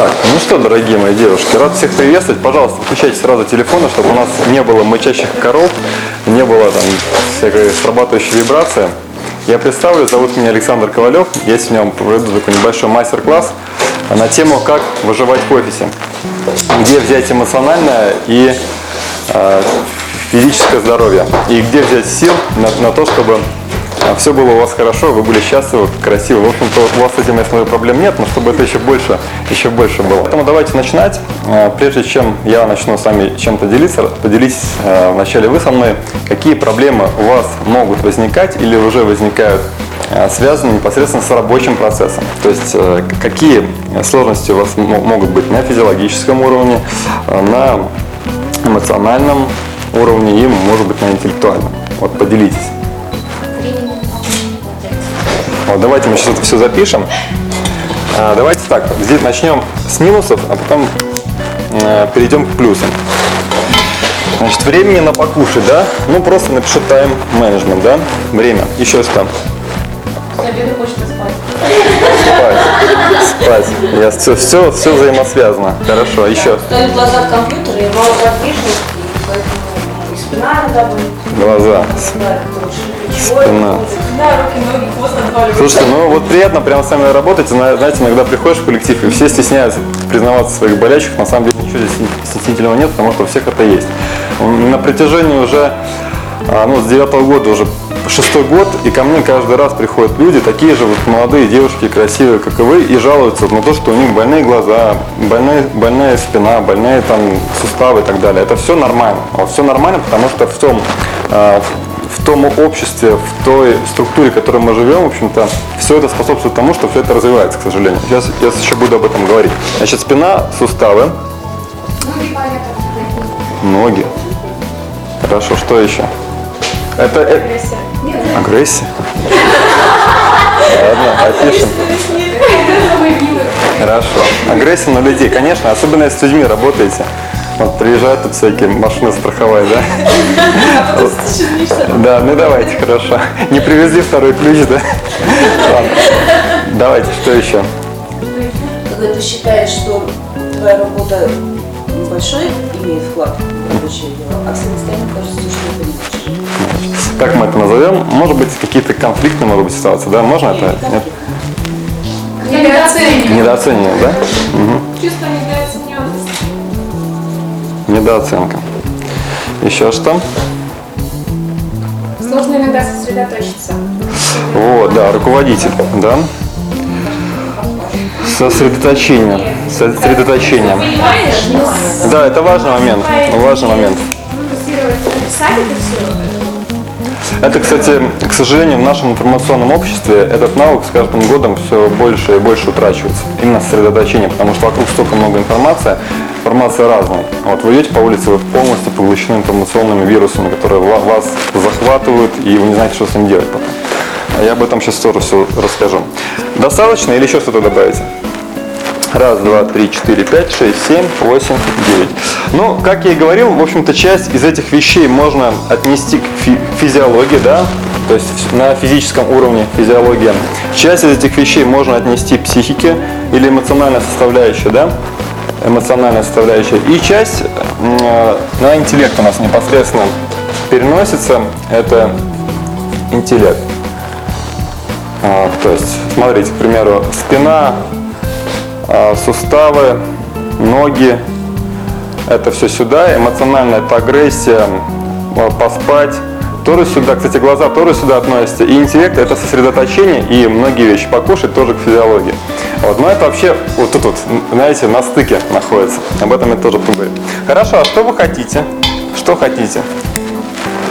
Так, ну что, дорогие мои девушки, рад всех приветствовать. Пожалуйста, включайте сразу телефоны, чтобы у нас не было мычащих коров, не было там всякой срабатывающей вибрации. Я представлю, зовут меня Александр Ковалев. Я сегодня проведу такой небольшой мастер-класс на тему «Как выживать в офисе». Где взять эмоциональное и э, физическое здоровье. И где взять сил на, на то, чтобы все было у вас хорошо, вы были счастливы, красивы. В общем-то, у вас с этим, я смотрю, проблем нет, но чтобы это еще больше, еще больше было. Поэтому давайте начинать. Э, прежде чем я начну с вами чем-то делиться, поделитесь э, вначале вы со мной, какие проблемы у вас могут возникать или уже возникают связаны непосредственно с рабочим процессом. То есть какие сложности у вас могут быть на физиологическом уровне, на эмоциональном уровне и, может быть, на интеллектуальном. Вот поделитесь. Вот, давайте мы сейчас это все запишем. А, давайте так, здесь начнем с минусов, а потом а, перейдем к плюсам. Значит, времени на покушать, да? Ну, просто напишу тайм-менеджмент, да? Время. Еще что? Обеду хочется спать. Спать. Спать. Я, все, все, все взаимосвязано. Хорошо, еще. Стоит глаза в компьютере, и мало подвижности, поэтому и спина иногда болит. Глаза. Да, это очень Спина. Слушайте, ну вот приятно прямо с вами работать. Зна- Знаете, иногда приходишь в коллектив, и все стесняются признаваться в своих болячках. На самом деле ничего здесь стеснительного нет, потому что у всех это есть. На протяжении уже, а, ну, с девятого года уже шестой год, и ко мне каждый раз приходят люди, такие же вот молодые девушки, красивые, как и вы, и жалуются на то, что у них больные глаза, больные, больная спина, больные там суставы и так далее. Это все нормально. все нормально, потому что в том, а, в том обществе, в той структуре, в которой мы живем, в общем-то, все это способствует тому, что все это развивается, к сожалению. Сейчас я еще буду об этом говорить. Значит, спина, суставы, Ноги. Хорошо, что еще? Это э- агрессия. Ладно, опишем. Хорошо. Агрессия на людей, конечно, особенно если с людьми работаете. Вот приезжают тут всякие машины страховые, да? Да, ну давайте, хорошо. Не привезли второй ключ, да? Давайте, что еще? Когда ты считаешь, что твоя работа большой имеет вклад в а кажется, что это не большой. Как мы это назовем? Может быть, какие-то конфликтные, может быть, ситуации, да? Можно это? Нет? Недооценивание. Недооценивание, да? Чувство недооцененности. Недооценка. Еще что? Сложно иногда сосредоточиться. Вот, да, руководитель, да? Сосредоточение. Сосредоточение. Да, это важный момент. Важный момент. Это, кстати, к сожалению, в нашем информационном обществе этот навык с каждым годом все больше и больше утрачивается. Именно сосредоточение, потому что вокруг столько много информации, информация разная. Вот вы идете по улице, вы полностью поглощены информационными вирусами, которые ва- вас захватывают, и вы не знаете, что с ним делать потом. А Я об этом сейчас тоже все расскажу. Достаточно или еще что-то добавите? Раз, два, три, четыре, пять, шесть, семь, восемь, девять. Ну, как я и говорил, в общем-то, часть из этих вещей можно отнести к фи- физиологии, да, то есть на физическом уровне физиология. Часть из этих вещей можно отнести к психике или эмоциональная составляющая, да, эмоциональная составляющая. И часть э, на интеллект у нас непосредственно переносится, это интеллект. А, то есть, смотрите, к примеру, спина, а, суставы, ноги, это все сюда, эмоциональная это агрессия, а, поспать, тоже сюда, кстати, глаза тоже сюда относятся, и интеллект это сосредоточение и многие вещи, покушать тоже к физиологии. Вот, но это вообще вот тут вот, знаете, на стыке находится, об этом я тоже поговорю. Хорошо, а что вы хотите? Что хотите?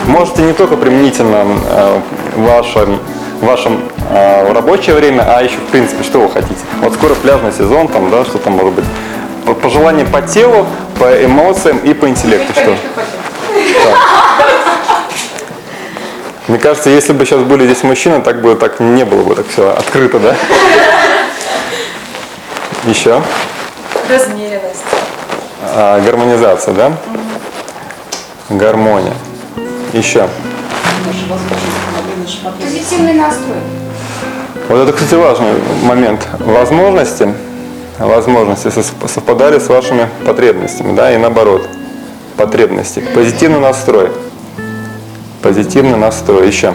Можете не только применительно э, в вашем, в вашем э, рабочее время, а еще в принципе, что вы хотите. Вот скоро пляжный сезон, там, да, что там может быть. По- Пожелания по телу, по эмоциям и по интеллекту. Что? Мне кажется, если бы сейчас были здесь мужчины, так бы так не было бы так все открыто, да? Еще? Размеренность. А, гармонизация, да? Гармония. Еще. Позитивный настрой. Вот это, кстати, важный момент. Возможности возможности совпадали с вашими потребностями, да, и наоборот, потребности. Позитивный настрой. Позитивный настрой еще.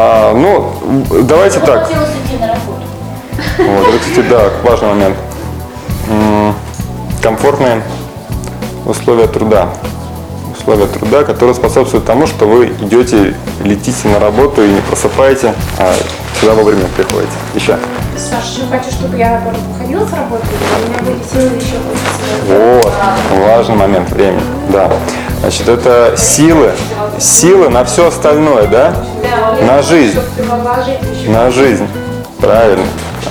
А, ну, давайте так. Вот, это, кстати, да, важный момент. Комфортные условия труда. Условия труда, которые способствуют тому, что вы идете, летите на работу и не просыпаете, а сюда вовремя приходите. Еще. Саша, еще хочу, чтобы я наоборот выходила с работы, у меня были силы еще. Вот, важный момент времени, да. Значит, это силы, силы на все остальное, да? Да, На жизнь. На жизнь. Правильно.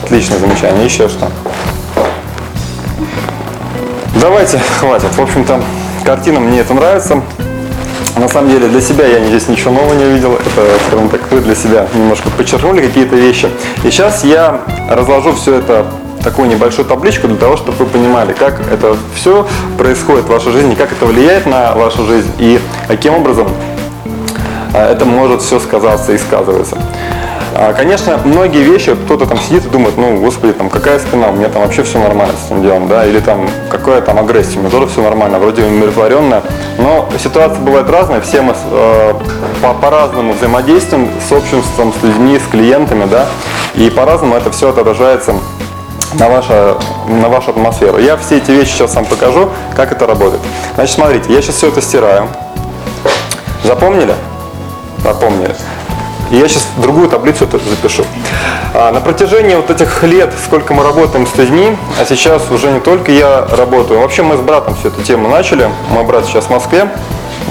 Отличное замечание. Еще что? Давайте, хватит. В общем-то, картина мне это нравится. На самом деле для себя я здесь ничего нового не увидел. Это, скажем так, вы для себя немножко подчеркнули какие-то вещи. И сейчас я разложу все это такую небольшую табличку для того, чтобы вы понимали, как это все происходит в вашей жизни, как это влияет на вашу жизнь и каким образом а, это может все сказаться и сказывается. А, Конечно, многие вещи, кто-то там сидит и думает, ну, господи, там, какая спина, у меня там вообще все нормально с этим делом, да, или там, какая там агрессия, у меня тоже все нормально, вроде умиротворенная, но ситуация бывает разная, все мы э, по- по-разному взаимодействуем с обществом, с людьми, с клиентами, да, и по-разному это все отображается на, ваше, на вашу атмосферу. Я все эти вещи сейчас вам покажу, как это работает. Значит, смотрите, я сейчас все это стираю. Запомнили? Запомнили. И я сейчас другую таблицу это запишу. А, на протяжении вот этих лет, сколько мы работаем с людьми, а сейчас уже не только я работаю, вообще мы с братом всю эту тему начали. Мой брат сейчас в Москве,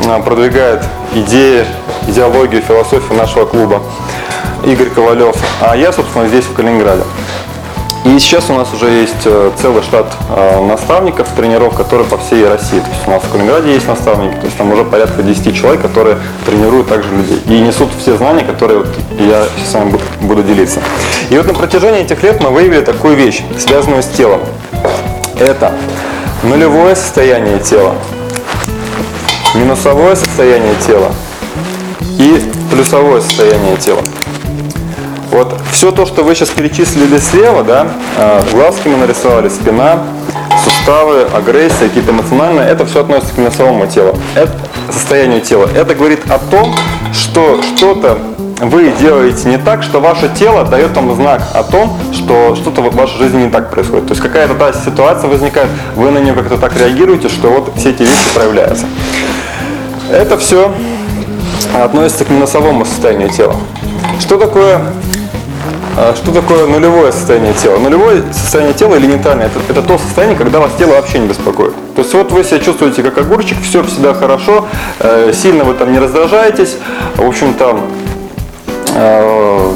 а, продвигает идеи, идеологию, философию нашего клуба. Игорь Ковалев. А я, собственно, здесь, в Калининграде. И сейчас у нас уже есть э, целый штат э, наставников, тренеров, которые по всей России. То есть у нас в Калининграде есть наставники, то есть там уже порядка 10 человек, которые тренируют также людей. И несут все знания, которые вот я с вами буду делиться. И вот на протяжении этих лет мы выявили такую вещь, связанную с телом. Это нулевое состояние тела, минусовое состояние тела и плюсовое состояние тела. Вот все то, что вы сейчас перечислили слева, да, э, глазки мы нарисовали, спина, суставы, агрессия, какие-то эмоциональные, это все относится к минусовому телу, это состоянию тела. Это говорит о том, что что-то вы делаете не так, что ваше тело дает вам знак о том, что что-то в вашей жизни не так происходит. То есть какая-то та ситуация возникает, вы на нее как-то так реагируете, что вот все эти вещи проявляются. Это все относится к минусовому состоянию тела. Что такое Что такое нулевое состояние тела? Нулевое состояние тела элементарное, это, это то состояние, когда вас тело вообще не беспокоит. То есть вот вы себя чувствуете как огурчик, все всегда хорошо, э, сильно вы там не раздражаетесь, в общем-то, э,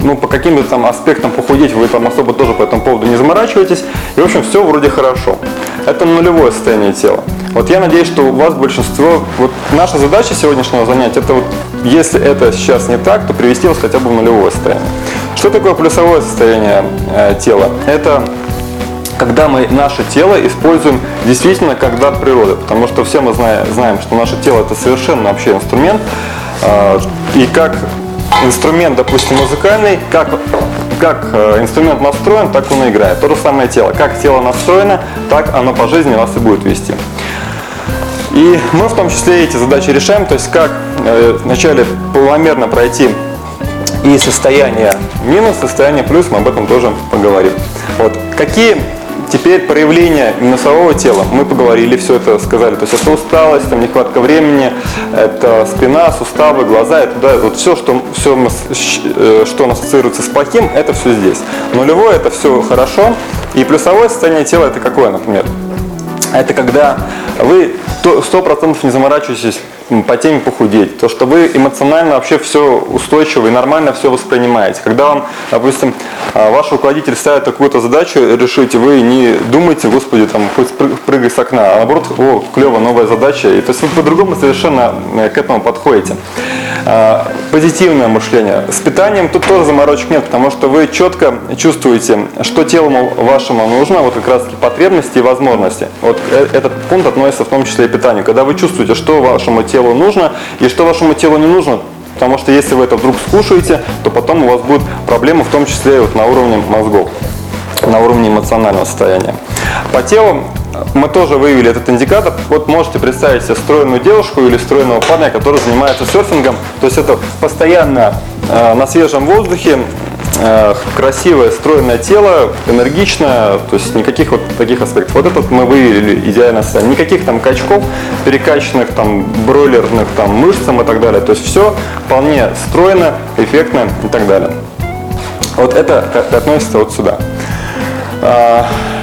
ну, по каким-то там аспектам похудеть вы там особо тоже по этому поводу не заморачиваетесь, и, в общем, все вроде хорошо. Это нулевое состояние тела. Вот я надеюсь, что у вас большинство, вот наша задача сегодняшнего занятия, это вот, если это сейчас не так, то привести вас хотя бы в нулевое состояние. Что такое плюсовое состояние э, тела? Это когда мы наше тело используем действительно как дар природы, потому что все мы знаем, знаем что наше тело это совершенно вообще инструмент, э, и как инструмент, допустим, музыкальный, как, как э, инструмент настроен, так он и играет. То же самое тело. Как тело настроено, так оно по жизни вас и будет вести. И мы в том числе эти задачи решаем, то есть как э, вначале планомерно пройти и состояние минус, состояние плюс, мы об этом тоже поговорим. Вот. Какие теперь проявления минусового тела? Мы поговорили, все это сказали. То есть это усталость, там, нехватка времени, это спина, суставы, глаза, это да, вот все, что, все, э, что ассоциируется с плохим, это все здесь. Нулевое это все хорошо. И плюсовое состояние тела это какое, например? Это когда вы то- 100% не заморачиваетесь по теме похудеть, то что вы эмоционально вообще все устойчиво и нормально все воспринимаете. Когда вам, допустим, а, ваш руководитель ставит какую-то задачу решить, вы не думаете, господи, там, хоть прыгай с окна, а наоборот, о, клево, новая задача. И, то есть вы по-другому совершенно э, к этому подходите. А, Позитивное мышление. С питанием тут тоже заморочек нет, потому что вы четко чувствуете, что телу вашему нужно, вот как раз таки потребности и возможности. Вот э- этот пункт относится в том числе и к питанию. Когда вы чувствуете, что вашему телу нужно и что вашему телу не нужно, потому что если вы это вдруг скушаете, то потом у вас будут проблемы, в том числе и вот на уровне мозгов, на уровне эмоционального состояния. По телу мы тоже выявили этот индикатор. Вот можете представить себе стройную девушку или стройного парня, который занимается серфингом. То есть это постоянно э, на свежем воздухе, э, красивое, стройное тело, энергичное, то есть никаких вот таких аспектов. Вот этот мы выявили идеальное состояние. Никаких там качков, перекачанных там бройлерных там мышцам и так далее. То есть все вполне стройно, эффектно и так далее. Вот это к- относится вот сюда.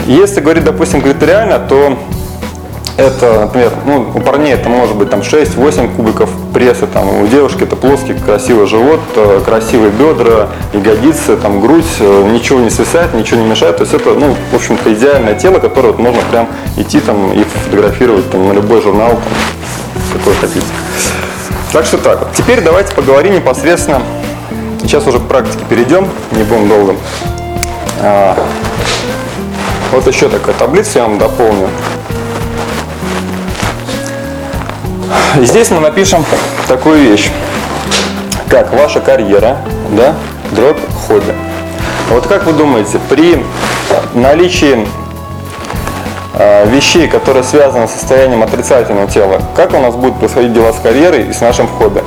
А, Если говорить, допустим, критериально, то это, например, ну, у парней это может быть там 6-8 кубиков пресса, там, у девушки это плоский красивый живот, э, красивые бедра, ягодицы, там, грудь, э, ничего не свисает, ничего не мешает. То есть это, ну, в общем-то, идеальное тело, которое вот можно прям идти там и фотографировать там, на любой журнал, там, какой хотите. Так что так. Теперь давайте поговорим непосредственно. Сейчас уже к практике перейдем, не будем долго. А, вот еще такая таблица я вам дополню. Здесь мы напишем такую вещь, как ваша карьера, да, дробь хобби. Вот как вы думаете, при наличии э, вещей, которые связаны с состоянием отрицательного тела, как у нас будут происходить дела с карьерой и с нашим хобби?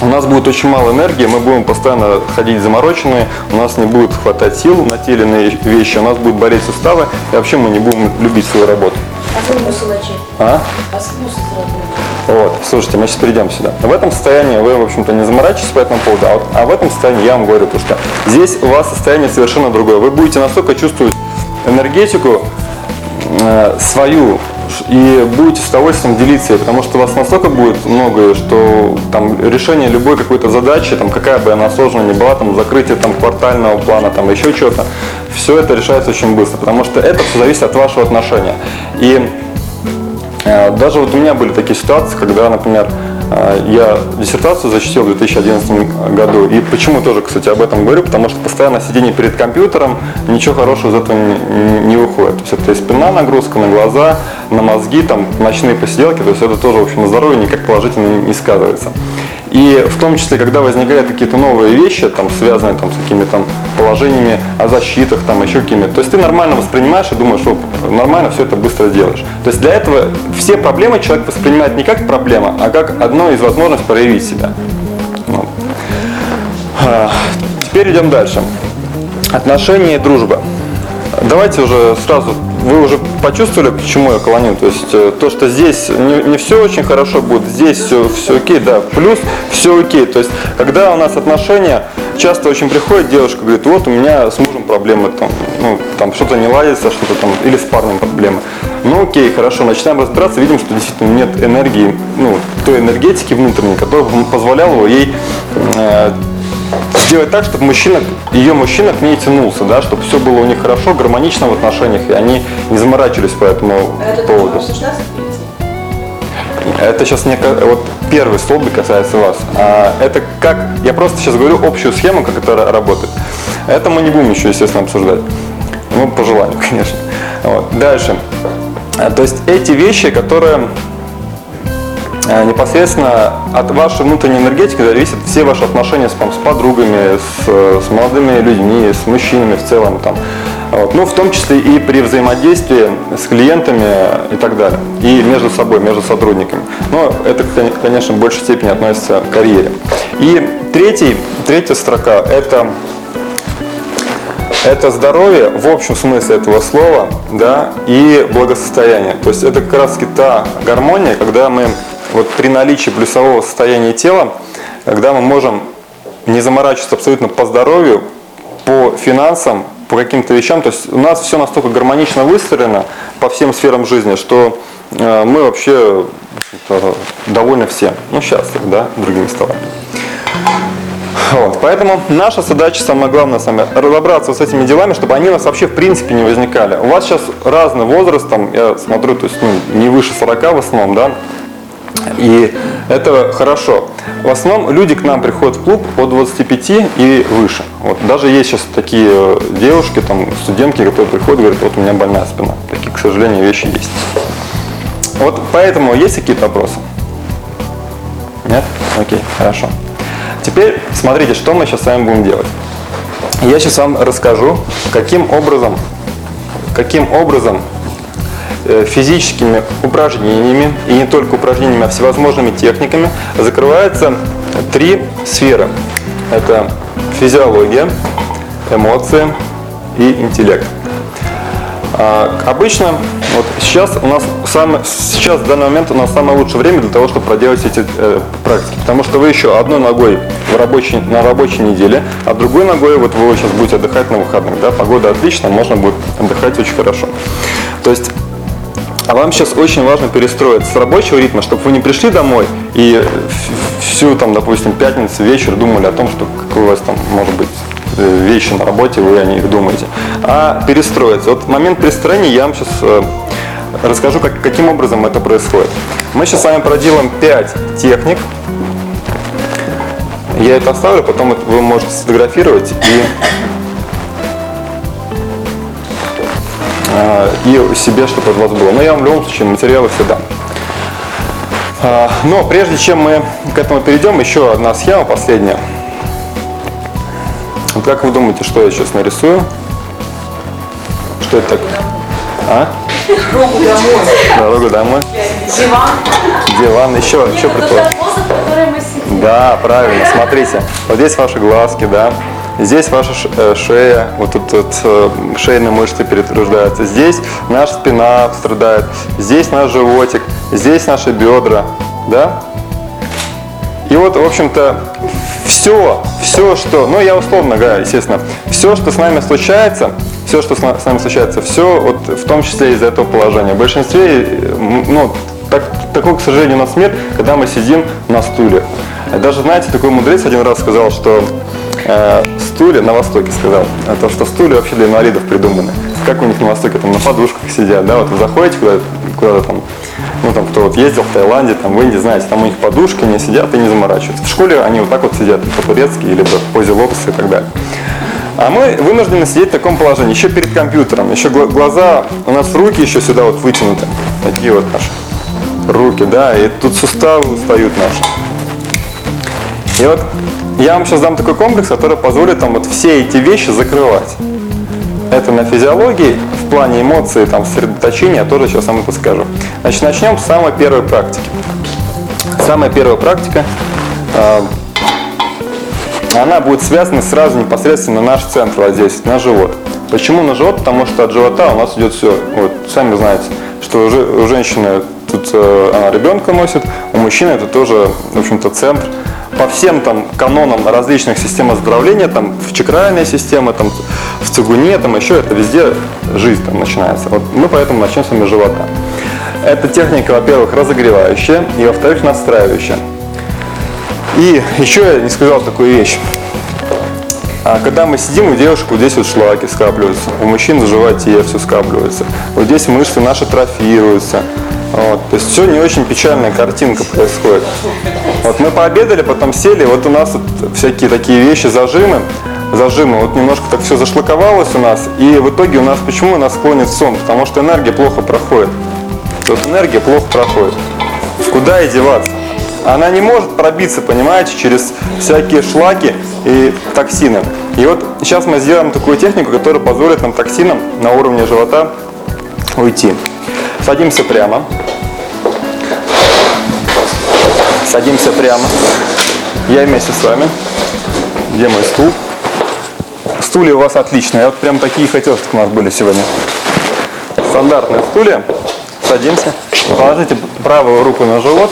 У нас будет очень мало энергии, мы будем постоянно ходить замороченные, у нас не будет хватать сил на те или иные вещи, у нас будут болеть суставы, и вообще мы не будем любить свою работу. А смысл? А? А смысл? Вот, слушайте, мы сейчас перейдем сюда. В этом состоянии вы, в общем-то, не заморачиваетесь по этому поводу, а, вот, а в этом состоянии я вам говорю, то, что здесь у вас состояние совершенно другое. Вы будете настолько чувствовать энергетику э, свою и будете с удовольствием делиться потому что у вас настолько будет много, что там решение любой какой-то задачи, там какая бы она сложная ни была, там закрытие там квартального плана, там еще что-то, все это решается очень быстро, потому что это все зависит от вашего отношения. И Э, Даже вот у меня были такие ситуации, когда, например, я диссертацию защитил в 2011 году. И почему тоже, кстати, об этом говорю, потому что постоянно сидение перед компьютером, ничего хорошего из этого не, выходит. То есть это и спинная нагрузка на глаза, на мозги, там, ночные посиделки, то есть это тоже, в общем, на здоровье никак положительно не сказывается. И в том числе, когда возникают какие-то новые вещи, там, связанные там, с какими-то положениями о защитах, там, еще какими-то, то есть ты нормально воспринимаешь и думаешь, что нормально все это быстро делаешь. То есть для этого все проблемы человек воспринимает не как проблема, а как одно из возможностей проявить себя. А, Теперь идем дальше. Отношения и дружба. Давайте уже сразу, вы уже почувствовали, к чему я клоню. То есть э, то, что здесь не, не все очень хорошо будет, здесь все, все окей, да, плюс все окей. То есть когда у нас отношения, часто очень приходит девушка, говорит, вот у меня с мужем проблемы, там, ну, там что-то не ладится, что-то там, или с парнем проблемы. Ну окей, хорошо, начинаем разбираться, видим, что действительно нет энергии, ну, той энергетики внутренней, которая позволяла ей э, сделать так, чтобы мужчина, ее мужчина к ней тянулся, да, чтобы все было у них хорошо, гармонично в отношениях, и они не заморачивались по этому это поводу. Это сейчас не вот первый столбик касается вас. А это как, я просто сейчас говорю общую схему, как это ра- работает. Это мы не будем еще, естественно, обсуждать. Ну, по желанию, конечно. Вот. Дальше. А, То есть эти вещи, которые непосредственно от вашей внутренней энергетики зависят все ваши отношения с, там, с подругами, с, с молодыми людьми, с мужчинами в целом. Там. Вот. Ну, в том числе и при взаимодействии с клиентами и так далее. И между собой, между сотрудниками. Но это, кон- конечно, в большей степени относится к карьере. И третий, третья строка – это это здоровье в общем смысле этого слова, да, и благосостояние. То есть это как раз та гармония, когда мы вот при наличии плюсового состояния тела, когда мы можем не заморачиваться абсолютно по здоровью, по финансам, по каким-то вещам. То есть у нас все настолько гармонично выстроено по всем сферам жизни, что э, мы вообще довольны всем. Ну, счастливы, да, другими словами. Вот, поэтому наша задача, самое главное, сами, разобраться с этими делами, чтобы они у нас вообще в принципе не возникали. У вас сейчас разный возраст, там, я смотрю, то есть ну, не выше 40 в основном, да, и это хорошо. В основном люди к нам приходят в клуб от 25 и выше. Вот. Даже есть сейчас такие э, девушки, там, студентки, которые приходят и говорят, вот у меня больная спина. Такие, к сожалению, вещи есть. Вот поэтому есть какие-то вопросы? Нет? Окей, хорошо. Теперь смотрите, что мы сейчас с вами будем делать. Я сейчас вам расскажу, каким образом, каким образом физическими упражнениями, и не только упражнениями, а всевозможными техниками, закрываются три сферы. Это физиология, эмоции и интеллект. А, Обычно, вот сейчас у нас самое, сейчас в данный момент у нас самое лучшее время для того, чтобы проделать эти э, практики, потому что вы еще одной ногой в рабочей, на рабочей неделе, а другой ногой вот вы сейчас будете отдыхать на выходных, да, погода отличная, можно будет отдыхать очень хорошо. То есть а вам сейчас очень важно перестроиться с рабочего ритма, чтобы вы не пришли домой и всю там, допустим, пятницу вечер думали о том, что какой у вас там может быть э, вещи на работе, вы о них думаете. А перестроиться. Вот момент перестроения я вам сейчас э, расскажу, как, каким образом это происходит. Мы сейчас с вами проделаем 5 техник. Я это оставлю, потом вы можете сфотографировать и и себе, чтобы у вас было. Но я вам в любом случае материалы все дам. А, Но прежде чем мы к этому перейдем, еще одна схема последняя. Вот как вы думаете, что я сейчас нарисую? Что это такое? А? Руку домой. Дорога домой. Диван. Диван, еще, еще которой мы сидим. Да, правильно. Смотрите, вот здесь ваши глазки, да. Здесь ваша э, шея, вот тут вот, э, шейные мышцы перетруждаются. Здесь наша спина страдает. Здесь наш животик. Здесь наши бедра, да. И вот, в общем-то, все, все, что, ну я условно говоря, естественно, все, что с нами случается, все, что с на- с нами случается, все вот в том числе из этого положения. В большинстве, э, ну, так, такой, к сожалению, у нас мир, когда мы сидим на стуле. Даже, знаете, такой мудрец один раз сказал, что э, стулья, на Востоке сказал, а то, что стулья вообще для инвалидов придуманы. Как у них на Востоке, там на подушках сидят, да, вот вы заходите куда-то, куда там, ну там кто вот ездил в Таиланде, там в Индии, знаете, там у них подушки, они сидят и не заморачиваются. В школе они вот так вот сидят, по-турецки, либо в позе лотоса и так далее. А мы вынуждены сидеть в таком положении, еще перед компьютером, еще гла- глаза, у нас руки еще сюда вот вытянуты, такие вот наши руки, да, и тут суставы устают наши. И вот я вам сейчас дам такой комплекс, который позволит вам вот все эти вещи закрывать. Это на физиологии, в плане эмоций, там, сосредоточения, тоже сейчас вам это скажу. Значит, начнем с самой первой практики. Самая первая практика, э, она будет связана сразу непосредственно на наш центр, вот здесь, на живот. Почему на живот? Потому что от живота у нас идет все, вот, сами знаете, что у женщины тут э, она ребенка носит, у мужчины это тоже, в общем-то, центр. По всем там канонам различных систем оздоровления, там в чакральной системе, там в цигуне, там еще это везде жизнь там начинается. Вот мы поэтому начнем с вами живота. Эта техника, во-первых, разогревающая, и во-вторых, настраивающая. И еще я не сказал такую вещь. А когда мы сидим, у девушек вот здесь вот шлаки скапливаются, у мужчин в животе все скапливается. Вот здесь мышцы наши трофируются. Вот. То есть все не очень печальная картинка происходит. Вот мы пообедали, потом сели, вот у нас вот всякие такие вещи, зажимы, зажимы, вот немножко так все зашлаковалось у нас, и в итоге у нас почему у нас склонит сон? Потому что энергия плохо проходит. Вот энергия плохо проходит. Куда и деваться? Она не может пробиться, понимаете, через всякие шлаки и токсины. И вот сейчас мы сделаем такую технику, которая позволит нам токсинам на уровне живота уйти. Садимся прямо. Садимся прямо. Я вместе с вами. Где мой стул? Стулья у вас отличные. Я вот прям такие хотел, чтобы у нас были сегодня. Стандартные стулья. Садимся. Положите правую руку на живот.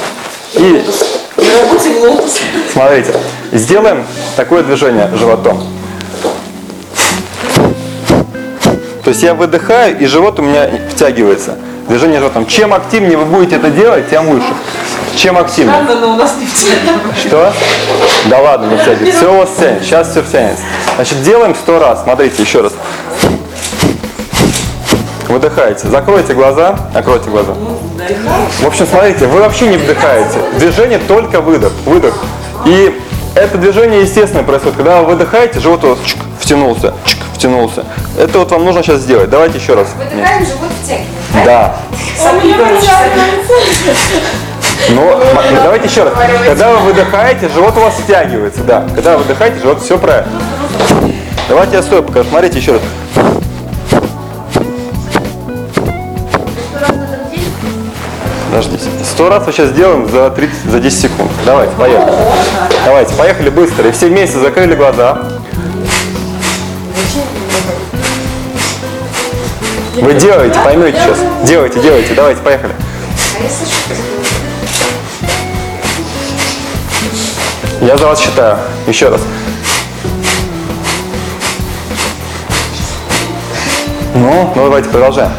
И смотрите, сделаем такое движение животом. То есть я выдыхаю, и живот у меня втягивается. Движение животом. Чем активнее вы будете это делать, тем лучше. Чем активнее. Странно, но у нас не втягивается. Что? Да ладно, не втягивается. Все у вас тянет. Сейчас все втянется. Значит, делаем сто раз. Смотрите, еще раз. Выдыхаете. Закройте глаза. Закройте глаза. В общем, смотрите, вы вообще не вдыхаете. Движение только выдох. Выдох. И это движение естественное происходит. Когда вы выдыхаете, живот у вас втянулся, втянулся. Это вот вам нужно сейчас сделать. Давайте еще раз. Выдыхаем, живот втягиваем. Да. У меня Но м- давайте еще раз. Когда вы выдыхаете, живот у вас стягивается, да. Когда вы выдыхаете, живот все правильно. Давайте я стою покажу. Смотрите еще раз. Подождите. Сто раз мы сейчас сделаем за 30, за 10 секунд. Давайте, поехали. Давайте, поехали быстро. И все вместе закрыли глаза. Вы делаете, поймете сейчас. Делайте, делайте. Давайте, поехали. Я за вас считаю. Еще раз. Ну, ну давайте продолжаем.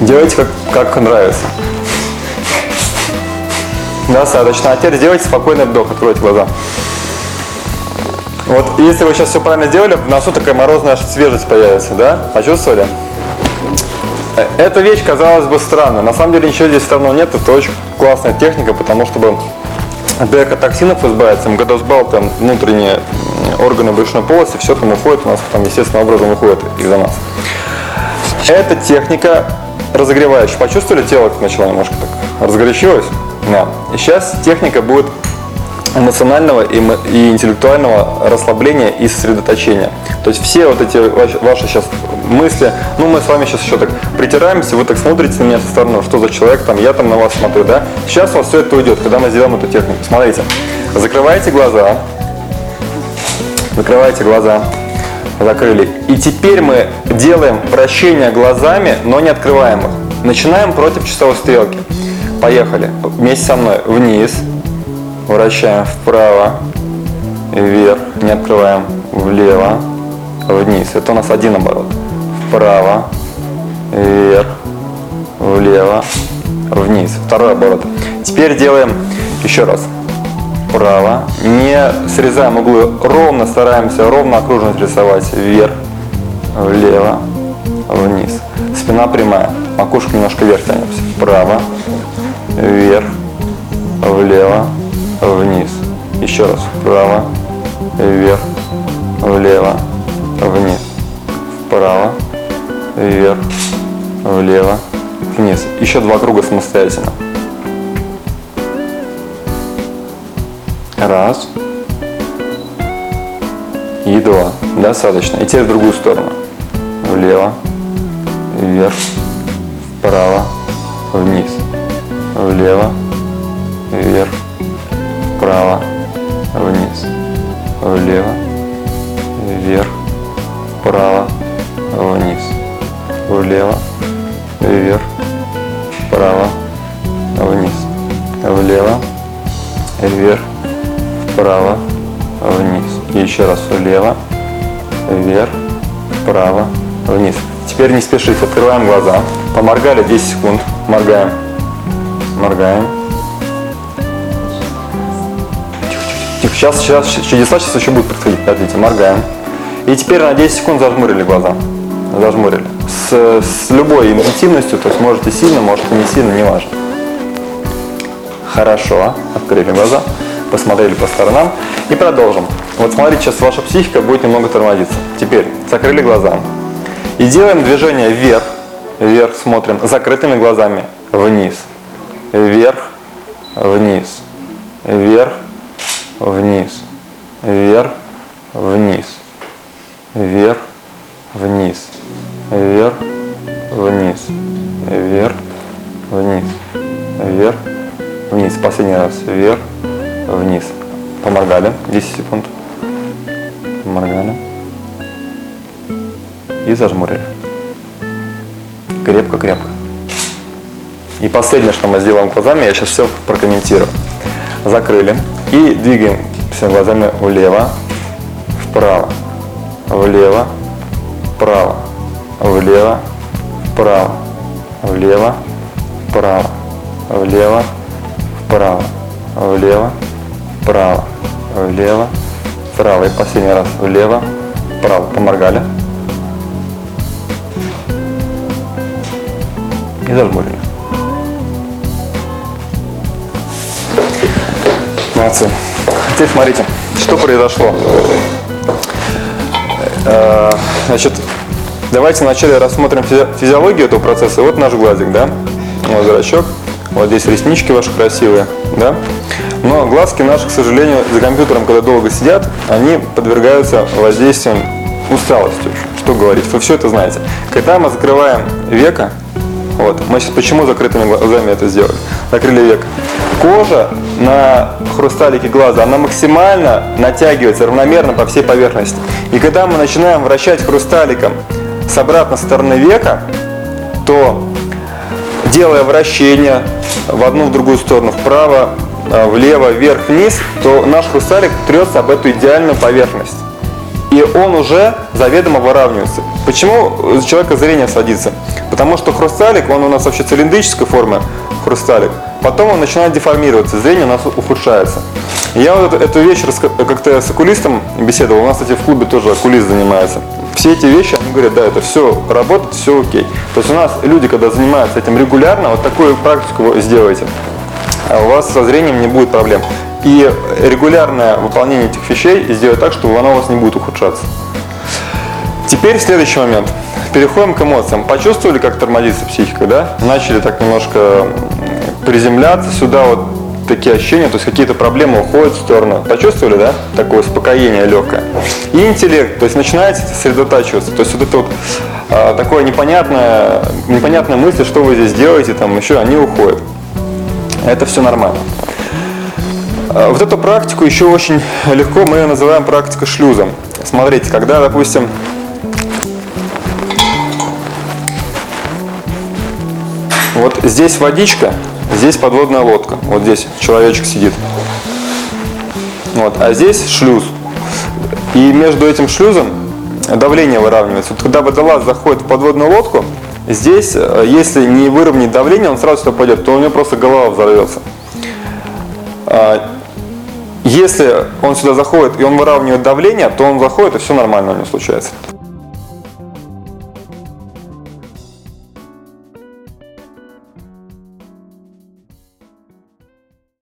Делайте как, как нравится. Достаточно. А теперь сделайте спокойный вдох, откройте глаза. Вот если вы сейчас все правильно сделали, в носу такая морозная свежесть появится, да? Почувствовали? Э, Эта вещь казалась бы странной. На самом деле ничего здесь странного нет. Это очень классная техника, потому чтобы от экотоксинов избавиться, МГДСБАЛ, там внутренние органы брюшной полости, все там уходит у нас, там естественным образом уходит из-за нас. Эта техника разогревающая. Почувствовали, тело как начало немножко так разгорячилось? Да. Сейчас техника будет эмоционального и, интеллектуального расслабления и сосредоточения. То есть все вот эти ваши, сейчас мысли, ну мы с вами сейчас еще так притираемся, вы так смотрите на меня со стороны, что за человек там, я там на вас смотрю, да? Сейчас у вас все это уйдет, когда мы сделаем эту технику. Смотрите, закрывайте глаза, закрывайте глаза, закрыли. И теперь мы делаем вращение глазами, но не открываем их. Начинаем против часовой стрелки. Поехали. Вместе со мной. Вниз. Вращаем вправо. Вверх. Не открываем. Влево. Вниз. Это у нас один оборот. Вправо. Вверх. Влево. Вниз. Второй оборот. Теперь делаем еще раз вправо, не срезаем углы, ровно стараемся ровно окружность рисовать вверх, влево, вниз. Спина прямая, макушка немножко вверх тянемся. Вправо, вверх, влево, вниз. Еще раз. Вправо, вверх, влево, вниз. Вправо, вверх, влево, вниз. Еще два круга самостоятельно. Раз. И два. Достаточно. И теперь в другую сторону. Влево. Вверх. Вправо. Вниз. Влево. Вверх. Вправо. Вниз. Влево. Вверх. Вправо. Вниз. Влево. Вверх. Вправо. Вниз. Влево. Вверх вправо, вниз. И еще раз влево, вверх, вправо, вниз. Теперь не спешите, открываем глаза. Поморгали 10 секунд. Моргаем. Моргаем. Тихо. Сейчас, сейчас, чудеса сейчас еще будут происходить. Подождите, моргаем. И теперь на 10 секунд зажмурили глаза. Зажмурили. С, с любой интенсивностью, то есть можете сильно, можете не сильно, не важно. Хорошо. Открыли глаза посмотрели по сторонам и продолжим. Вот смотрите, сейчас ваша психика будет немного тормозиться. Теперь закрыли глаза и делаем движение вверх, вверх смотрим, закрытыми глазами, вниз, вверх, вниз, вверх, вниз, вверх, последнее, что мы сделаем глазами, я сейчас все прокомментирую. Закрыли. И двигаем всеми глазами влево, вправо, влево, вправо, влево, вправо, влево, вправо, влево, вправо, влево, вправо, влево, вправо. И последний раз влево, вправо. Поморгали. И зажмурили. Молодцы. Теперь смотрите, что произошло. Э, Значит, давайте вначале рассмотрим физи- физиологию этого процесса. Вот наш глазик, да? Вот зрачок. Вот здесь реснички ваши красивые, да? Но глазки наши, к сожалению, за компьютером, когда долго сидят, они подвергаются воздействием усталостью. Что говорить? Вы все это знаете. Когда мы закрываем века, вот, мы сейчас почему закрытыми глазами это сделали? Закрыли век. Кожа на хрусталике глаза, она максимально натягивается равномерно по всей поверхности. И когда мы начинаем вращать хрусталиком с обратной стороны века, то делая вращение в одну, в другую сторону, вправо, э, влево, вверх, вниз, то наш хрусталик трется об эту идеальную поверхность. И он уже заведомо выравнивается. Почему у человека зрение садится? Потому что хрусталик, он у нас вообще цилиндрической формы, хрусталик. Потом он начинает деформироваться, зрение у нас ухудшается. Я вот эту, вещь как-то с окулистом беседовал, у нас, кстати, в клубе тоже окулист занимается. Все эти вещи, они говорят, да, это все работает, все окей. То есть у нас люди, когда занимаются этим регулярно, вот такую практику вы сделаете, а у вас со зрением не будет проблем. И регулярное выполнение этих вещей сделает так, что оно у вас не будет ухудшаться. Теперь следующий момент. Переходим к эмоциям. Почувствовали, как тормозится психика, да? Начали так немножко приземляться сюда, вот такие ощущения, то есть какие-то проблемы уходят в сторону. Почувствовали, да? Такое успокоение легкое. И интеллект, то есть начинаете сосредотачиваться. То есть вот это вот а, такое непонятное, непонятная мысль, что вы здесь делаете, там еще они уходят. Это все нормально. А, Вот эту практику еще очень легко мы ее называем практика шлюза. Смотрите, когда, допустим, вот здесь водичка, здесь подводная лодка, вот здесь человечек сидит. Вот, а здесь шлюз. И между этим шлюзом давление выравнивается. Вот когда водолаз заходит в подводную лодку, здесь, э, если не выровнять давление, он сразу сюда пойдет, то у него просто голова взорвется. А, Если он сюда заходит и он выравнивает давление, то он заходит и все нормально у него случается.